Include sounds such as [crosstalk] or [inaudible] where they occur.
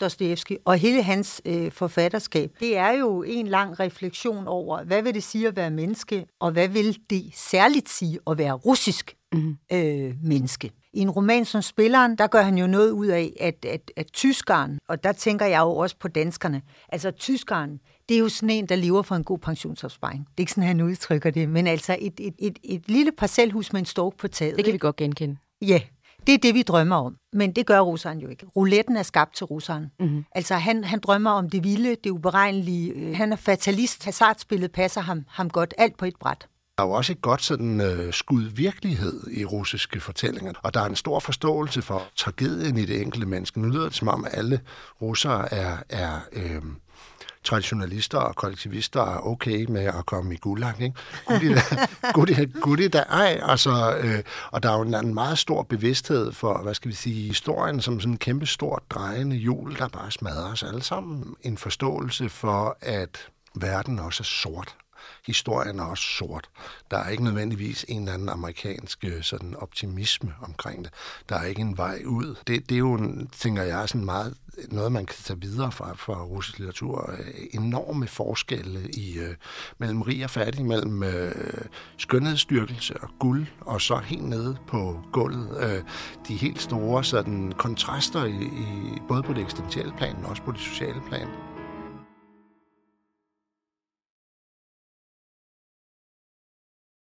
Dostoevsky og hele hans øh, forfatterskab, det er jo en lang refleksion over, hvad vil det sige at være menneske, og hvad vil det særligt sige at være russisk mm. øh, menneske. I en roman som Spilleren, der gør han jo noget ud af, at, at, at tyskeren, og der tænker jeg jo også på danskerne, altså tyskeren, det er jo sådan en, der lever for en god pensionsopsparing. Det er ikke sådan, han udtrykker det, men altså et, et, et, et lille parcelhus med en stork på taget. Det kan vi godt genkende. Ja, det er det, vi drømmer om. Men det gør russeren jo ikke. Rouletten er skabt til russeren. Mm-hmm. Altså, han, han drømmer om det vilde, det uberegnelige. Han er fatalist. Hazardspillet passer ham, ham godt. Alt på et bræt. Der er jo også et godt sådan, øh, skud virkelighed i russiske fortællinger, og der er en stor forståelse for tragedien i det enkelte menneske. Nu lyder det som om, alle russere er, er øh, traditionalister og kollektivister er okay med at komme i gulag, ikke? Gudi [laughs] da, ej, altså, øh, og der er jo en, en meget stor bevidsthed for, hvad skal vi sige, historien som sådan en kæmpe stort drejende hjul, der bare smadrer os alle sammen. En forståelse for, at verden også er sort, historien er også sort. Der er ikke nødvendigvis en eller anden amerikansk øh, sådan optimisme omkring det. Der er ikke en vej ud. Det, det er jo, tænker jeg, sådan meget noget, man kan tage videre fra, fra russisk litteratur. Øh, enorme forskelle i, øh, mellem rig og fattig, mellem øh, skønhedsstyrkelse og guld, og så helt nede på gulvet. Øh, de helt store sådan, kontraster, i, i, både på det eksistentielle plan, men også på det sociale plan.